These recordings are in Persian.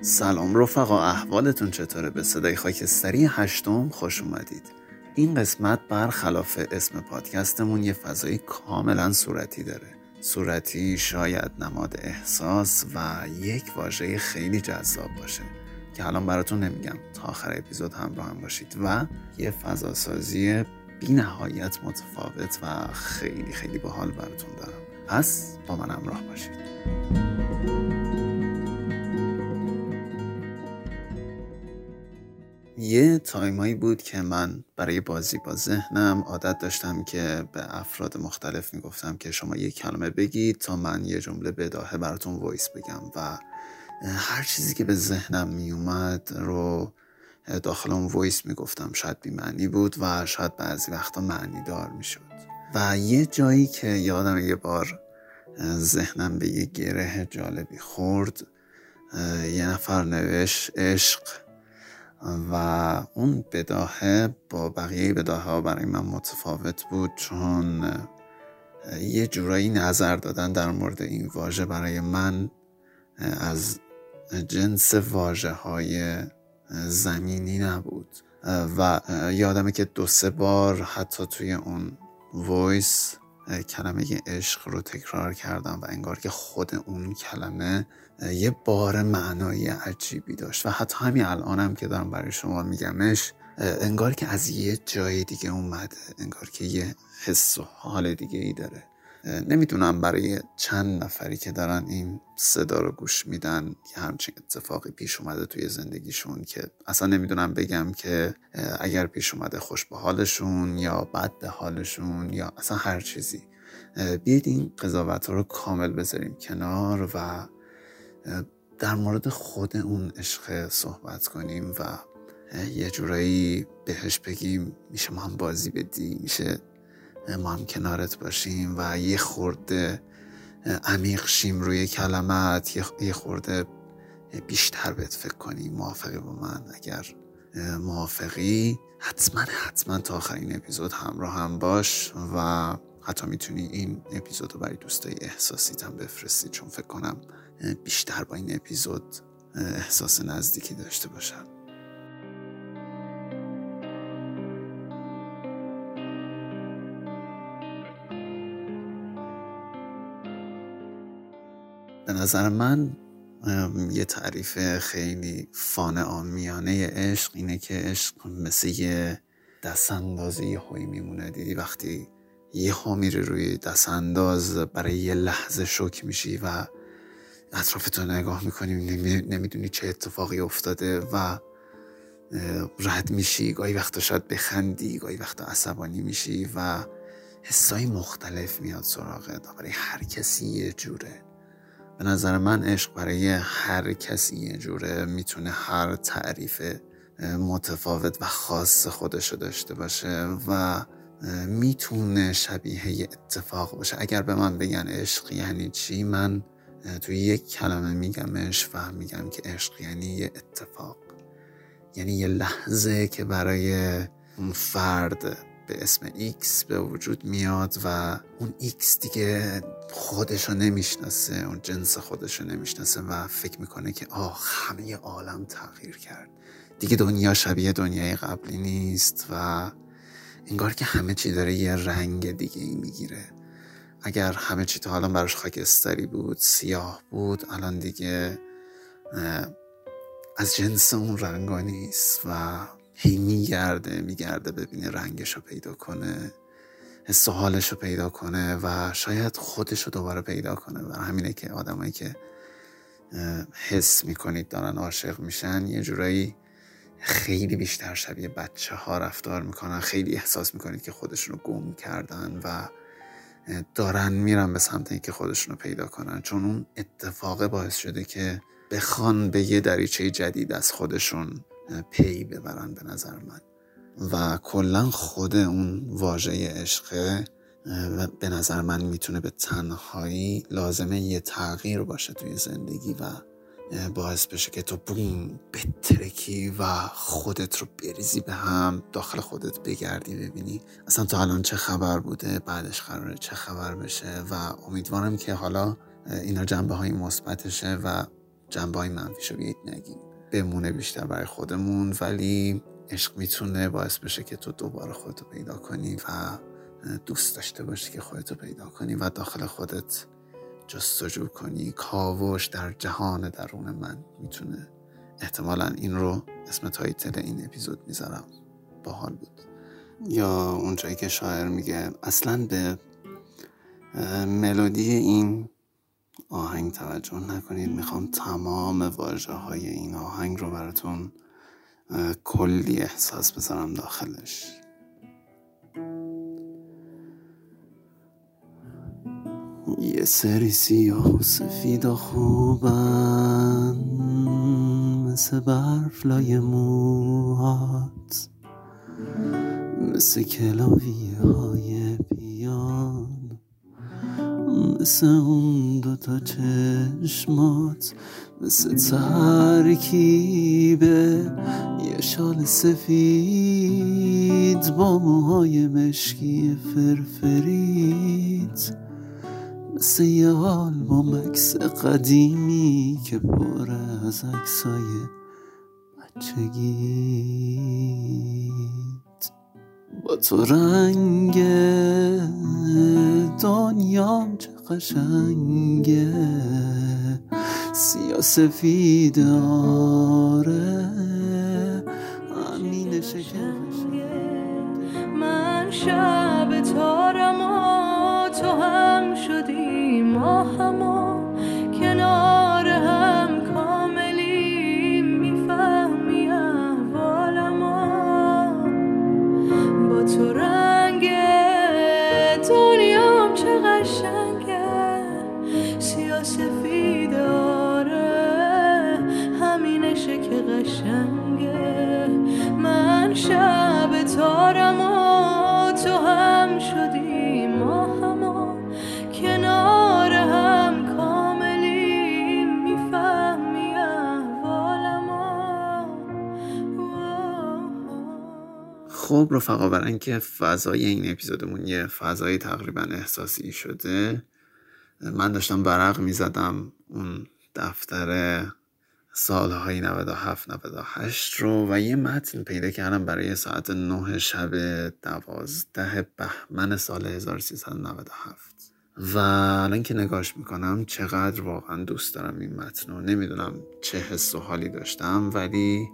سلام رفقا احوالتون چطوره؟ به صدای خاکستری هشتم خوش اومدید. این قسمت برخلاف اسم پادکستمون یه فضای کاملا صورتی داره. صورتی شاید نماد احساس و یک واژه خیلی جذاب باشه که الان براتون نمیگم. تا آخر اپیزود همراه هم باشید و یه فضا سازی بی نهایت متفاوت و خیلی خیلی باحال براتون دارم. پس با من همراه باشید. یه time ایی بود که من برای بازی با ذهنم عادت داشتم که به افراد مختلف می‌گفتم که شما یه کلمه بگید تا من یه جمله بداهه براتون voice بگم و هر چیزی که به ذهنم میومد رو داخل اون voice می‌گفتم. شاید بیمعنی بود و شاید بعضی وقتا معنی دار می‌شد. و یه جایی که یادم یه بار ذهنم به یه گره جالبی خورد یه نفر نوشت عشق. و اون بداهه با بقیه بداهه برای من متفاوت بود چون یه جورایی نظر دادن در مورد این واژه برای من از جنس واجه های زمینی نبود. و یادمه که دو سه بار حتی توی اون وایس کلمه عشق رو تکرار کردم و انگار که خود اون کلمه یه بار معنایی عجیبی داشت. و حتی همین الانم که دارم برای شما میگمش انگار که از یه جای دیگه اومده انگار که یه حس و حال دیگه ای داره. نمی‌دونم برای چند نفری که دارن این صدا رو گوش میدن که همچین اتفاقی پیش اومده توی زندگیشون که اصلا نمی‌دونم بگم که اگر پیش اومده خوش به حالشون یا بد به حالشون یا اصلا هر چیزی. بیاید این قضاوت رو کامل بذاریم کنار و در مورد خود اون عشق صحبت کنیم و یه جورایی بهش بگیم میشه هم بازی بدی میشه ما هم کنارت باشیم و یه خورده عمیق شیم روی کلمت یه خورده بیشتر بهت فکر کنی موافقی با من. اگر موافقی حتما حتما تا آخرین اپیزود همراه هم باش و حتی می‌تونی این اپیزود رو برای دوستای احساسیت هم بفرستی چون فکر کنم بیشتر با این اپیزود احساس نزدیکی داشته باشم به نظر من یه تعریف خیلی فان آمیانه عشق اینه که عشق مثل یه دستاندازی یه هایی میمونه. دیدی وقتی یه ها میره روی دستانداز برای یه لحظه شک میشی و اطرافتو نگاه می‌کنی نمی‌دونی چه اتفاقی افتاده و رد میشی. گاهی وقتا شاید بخندی گاهی وقتا عصبانی میشی و حسای مختلف میاد سراغت برای هر کسی یه جوره. به نظر من عشق برای هر کسی یه جوره می‌تونه هر تعریف متفاوت و خاص خودشو داشته باشه و می‌تونه شبیه یه اتفاق باشه. اگر به من بگن عشق یعنی چی من توی یک کلمه میگمش و میگم که عشق یعنی یه اتفاق یعنی یه لحظه که برای اون فرد به اسم X به وجود میاد و اون X دیگه خودشو نمی‌شناسه اون جنس خودشو نمی‌شناسه و فکر می‌کنه که آه همه عالم تغییر کرد. دیگه دنیا شبیه دنیای قبلی نیست و انگار که همه چی داره یه رنگ دیگه ای می‌گیره. اگر همه چی تا حالا براش خاکستری بود سیاه بود الان دیگه از جنس اون رنگا نیست و هی میگرده میگرده ببینه رنگش رو پیدا کنه حس حالش رو پیدا کنه و شاید خودش رو دوباره پیدا کنه. و همینه که آدمایی که حس می‌کنید دارن عاشق میشن یه جورایی خیلی بیشتر شبیه بچه ها رفتار می‌کنن. خیلی احساس می‌کنید که خودشون رو گم کردن و دارن میرن به سمت اینکه خودشون رو پیدا کنن. چون اون اتفاق باعث شده که بخوان به یه دریچه جدید از خودشون پی ببرن به نظر من. و کلا خود اون واژه عشقه به نظر من می‌تونه به تنهایی لازمه یه تغییر باشه توی زندگی و باعث بشه که تو بوم بترکی و خودت رو بریزی به هم داخل خودت بگردی ببینی اصلا تا الان چه خبر بوده بعدش قراره چه خبر بشه و امیدوارم که حالا اینا جنبه های مثبتشه و جنبه های منفیشو بیایید نگیم بمونه بیشتر برای خودمون ولی عشق می‌تونه باعث بشه که تو دوباره خودتو پیدا کنی و دوست داشته باشی که خودتو پیدا کنی و داخل خودت جستجو کنی. کاوش در جهان درون من می‌تونه احتمالا این رو اسم تایتل این اپیزود می‌ذارم. باحال بود. یا اونجایی که شاعر میگه اصلا به ملودی این آهنگ توجه نکنید. می‌خوام تمام واجه های این آهنگ رو براتون کلی احساس بذارم داخلش. یه سری سیاه و سفید و خوبن مثل برف لای موهات مثل کلاویه های مثل اون دوتا چشمات مثل ترکیبه یه شال سفید با موهای مشکی فرفرید مثل یه آلبوم عکس قدیمی که پر از عکسای بچگیت با تو رنگ دنیام چه قشنگه. سیاه سفید آره. امین من شب تارم و تو هم شدی ما هما خب رفقا برای اینکه فضای این اپیزودمون یه فضای تقریبا احساسی شده من داشتم برق می‌زدم اون دفتر سالهای 97 98 رو و یه متن پیدا کردم برای ساعت 9 شب 12 بهمن سال 1397 و الان که نگاش می‌کنم چقدر واقعا دوست دارم این متن رو. نمی‌دونم چه حس و حالی داشتم ولی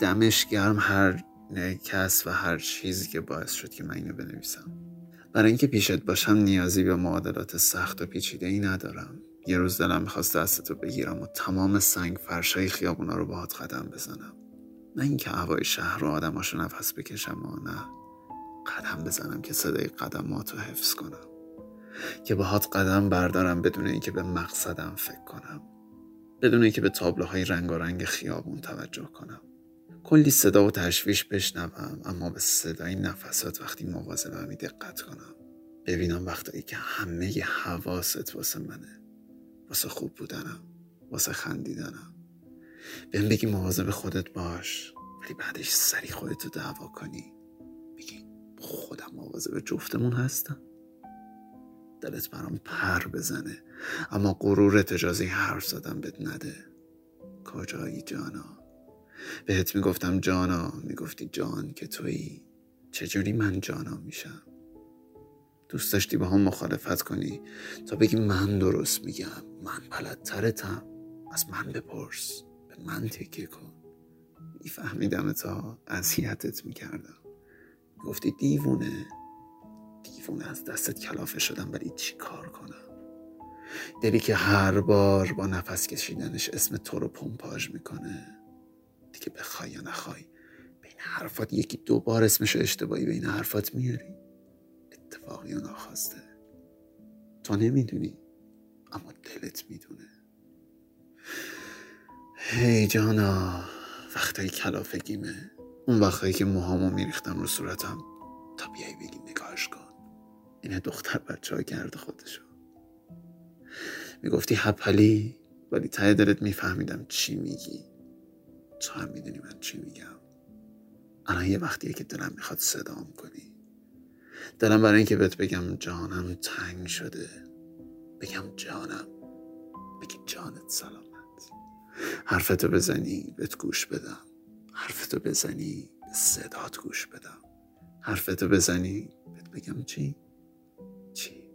دمش گرم هر کس و هر چیزی که باعث شد که من اینو بنویسم. برای اینکه پیشت باشم نیازی به معادلات سخت و پیچیده ای ندارم. یه روز دلم می‌خواست دستتو بگیرم و تمام سنگ فرشای خیابونا رو باهات قدم بزنم. نه اینکه هوای شهر و آدماشو نفس بکشم و نه قدم بزنم که صدای قدماتو حفظ کنم. که باهات قدم بردارم بدون اینکه به مقصدم فکر کنم. بدون اینکه به تابلوهای رنگارنگ خیابون توجه کنم. کلی صدا و تشویش بشنوم اما به صدای نفسات وقتی مواظبمی دقت کنم ببینم وقتایی که همه حواست واسه منه. واسه خوب بودنم واسه خندیدنم. بهم بگی مواظب خودت باش ولی بعدش سری خودتو دعوا کنی. بگی خودم مواظب جفتمون هستم. دلت برام پر بزنه اما غرورت اجازه حرف زدن بد نده. کجایی جانا؟ بهت می‌گفتم جانا. می‌گفتی جان که تویی. چجوری من جانا میشم؟ دوست داشتی با هم مخالفت کنی؟ تا بگی من درست میگم. من بلدترتم. از من بپرس. به من تکیه کن. میفهمیدم تا اذیتت می‌کردم. گفتی دیوونه. دیوونه از دستت کلافه شدم ولی چی کار کنم؟ دلی که هر بار با نفس کشیدنش اسم تو رو پمپاژ می‌کنه. دیگه بخوای یا نخوای. بین حرفات یکی دو بار اسمش اشتباهی بین حرفات میاری. اتفاقی و ناخواسته. تو نمی‌دونی اما دلت می‌دونه. هی جانا وقتایی کلافگیمه. اون وقتایی که موهامو میریختم رو صورتم. تا بیای بگی نگاهش کن. اینه دختر بچه ها کرده خودشو. می‌گفتی هپلی ولی ته دلت میفهمیدم چی میگی. تو هم می‌دونی من چی میگم. الان یه وقتیه که دلم می‌خواد صدام کنی. دلم برای اینکه بهت بگم جانم تنگ شده. بگم جانم. بگی جانت سلامت. حرفتو بزنی بهت گوش بدم. حرفتو بزنی به صدات گوش بدم. حرفتو بزنی بهت بگم چی؟ چی؟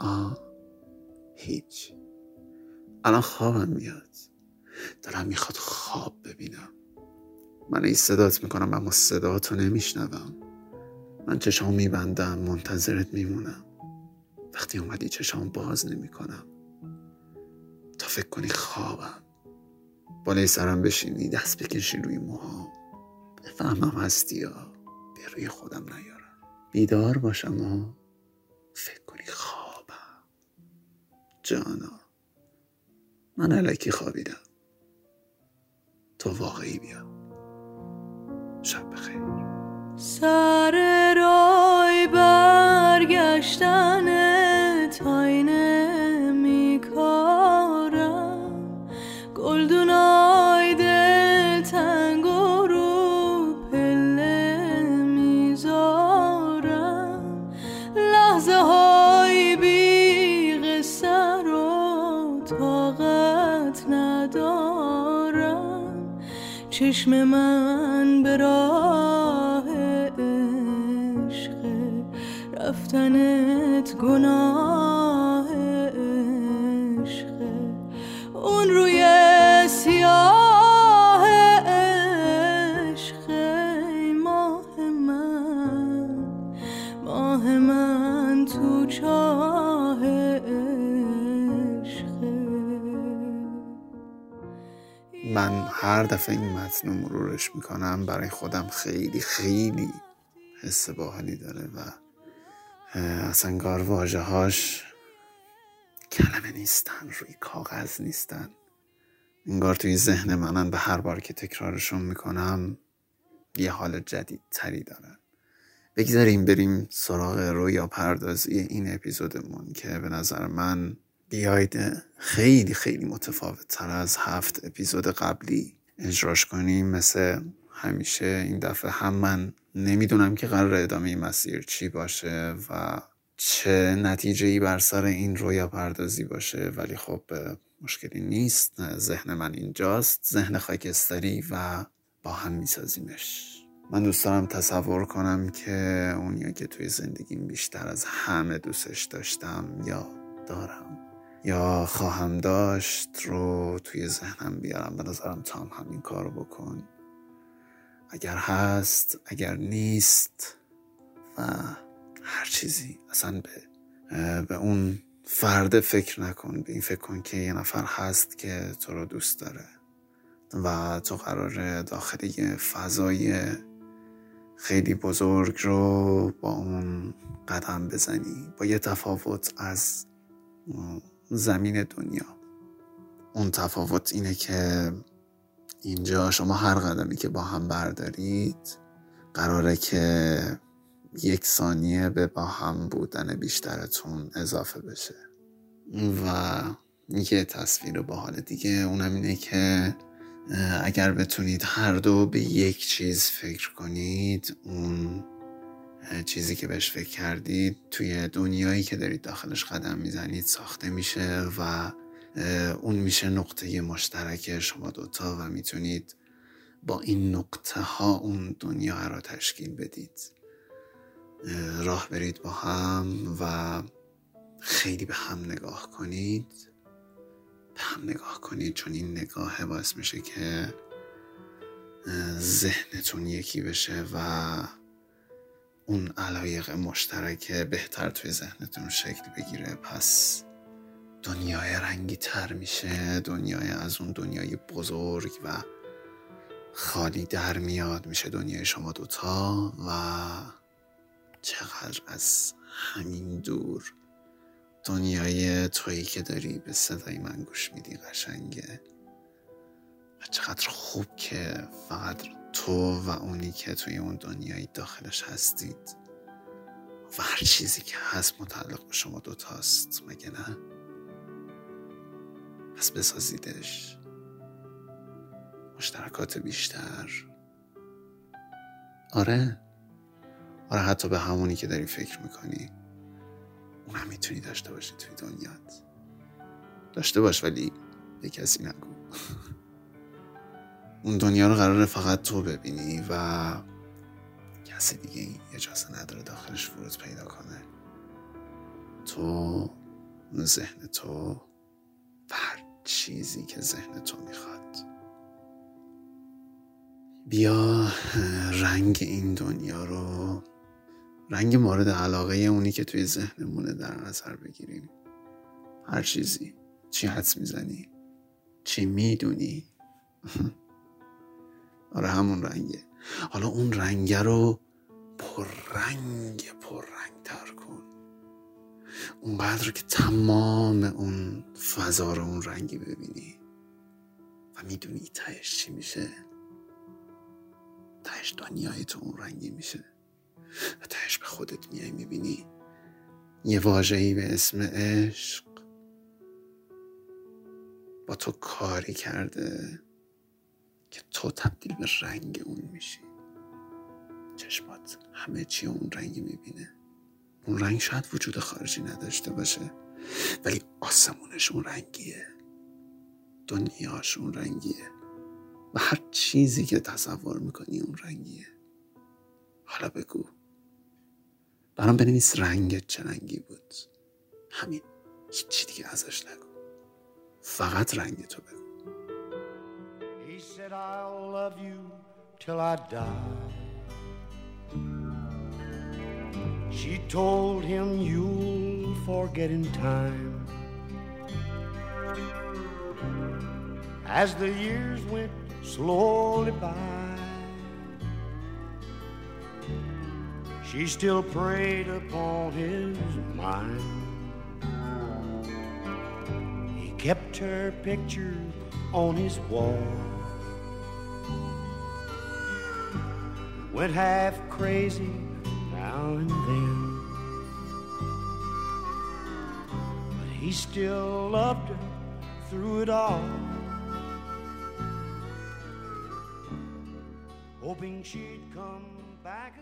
آ هیچ. الان خوابم میاد. دلم می‌خواد خواب ببینم. من این صدات می‌کنم اما صداتو نمیشنوم. من چشام میبندم منتظرت میمونم. وقتی اومدی چشام باز نمی‌کنم. تا فکر کنی خوابم. بالای سرم بشینی دست بکشی روی موهام. بفهمم هستی ها به روی خودم نیارم. بیدار باشم و فکر کنی خوابم. جانا. من علکی خوابیدم. تو واقعی بیا شب بخیر. رفتنت گناه عشق. اون روی سیاه عشق. ماه من ماه من تو چاه عشق. من هر دفعه این متن رو مرورش می‌کنم برای خودم خیلی خیلی حس باحالی داره و اصلا انگار واجه هاش کلمه نیستن روی کاغذ نیستن. انگار توی ذهن منن به هر بار که تکرارشون می‌کنم یه حال جدید تری دارن. بگذاریم بریم سراغ رویا پردازی این اپیزودمون که به نظر من بیاید خیلی خیلی متفاوت تر از هفت اپیزود قبلی اجراش کنیم مثل همیشه این دفعه هم من نمی‌دونم که قرار ادامه این مسیر چی باشه و چه نتیجه ای بر سر این رویا پردازی باشه. ولی خب مشکلی نیست. ذهن من اینجاست. ذهن خاکستری و با هم میسازیمش. من دوست دارم تصور کنم که اونیا که توی زندگیم بیشتر از همه دوستش داشتم یا دارم یا خواهم داشت رو توی ذهنم بیارم. به نظرم تو هم همین کار بکن. اگر هست اگر نیست و هر چیزی. اصلا به به اون فرد فکر نکن. به این فکر کن که یه نفر هست که تو رو دوست داره و تو قراره داخل یه فضای خیلی بزرگ رو با اون قدم بزنی با یه تفاوت از زمین دنیا. اون تفاوت اینه که اینجا شما هر قدمی که با هم بردارید قراره که یک ثانیه به با هم بودن بیشترتون اضافه بشه. و یه تصویر باحال دیگه اونم اینه که اگر بتونید هر دو به یک چیز فکر کنید اون چیزی که بهش فکر کردید توی دنیایی که دارید داخلش قدم می‌زنید ساخته میشه و اون میشه نقطه مشترک شما دوتا و می‌تونید با این نقطه ها اون دنیا را تشکیل بدید. اه، راه برید با هم و خیلی به هم نگاه کنید. به هم نگاه کنید چون این نگاه باعث میشه که ذهنتون یکی بشه و اون علایق مشترک بهتر توی ذهنتون شکل بگیره. پس دنیای رنگی تر میشه دنیای از اون دنیای بزرگ و خالی در میاد میشه دنیای شما دوتا و چقدر از همین دور دنیای تویی که داری به صدای من گوش میدی قشنگه و چقدر خوب که فقط تو و اونی که توی اون دنیای داخلش هستید و هر چیزی که هست متعلق به شما دوتاست مگه نه؟ پس بسازیدش. مشترکات بیشتر. آره. آره حتی به همونی که داری فکر می‌کنی. اون هم می‌تونی داشته باشی توی دنیات. داشته باش ولی به کسی نگو. اون دنیا رو قراره فقط تو ببینی و کسی دیگه اجازه نداره داخلش فرود پیدا کنه. تو ذهن تو هر چیزی که ذهن تو می‌خواد. بیا رنگ این دنیا رو رنگ مورد علاقه اونی که توی ذهنمونه در نظر بگیریم. هر چیزی. چی حدس می‌زنی؟ چی می‌دونی؟ آره همون رنگه. حالا اون رنگه رو پررنگ پررنگ تر کن. اونقدر که تمام اون فضا رو اون رنگی ببینی و می‌دونی تهش چی میشه. تهش دنیای تو اون رنگی میشه. و تهش به خودت میای می‌بینی. یه واجهی به اسم عشق با تو کاری کرده که تو تبدیل به رنگ اون میشی. چشمات همه چی اون رنگی می‌بینه. اون رنگ شاید وجود خارجی نداشته باشه. ولی آسمونش اون رنگیه. دنیاش اون رنگیه. و هر چیزی که تصور می‌کنی اون رنگیه. حالا بگو. برام بنویس رنگت چه رنگی بود. همین. هیچی دیگه ازش نگو. فقط رنگ تو بگو. He said, I'll love you till I die. She told him, You'll forget in time. As the years went slowly by, she still preyed upon his mind. He kept her picture on his wall. Went half crazy now and then. He still loved her through it all. Hoping she'd come back.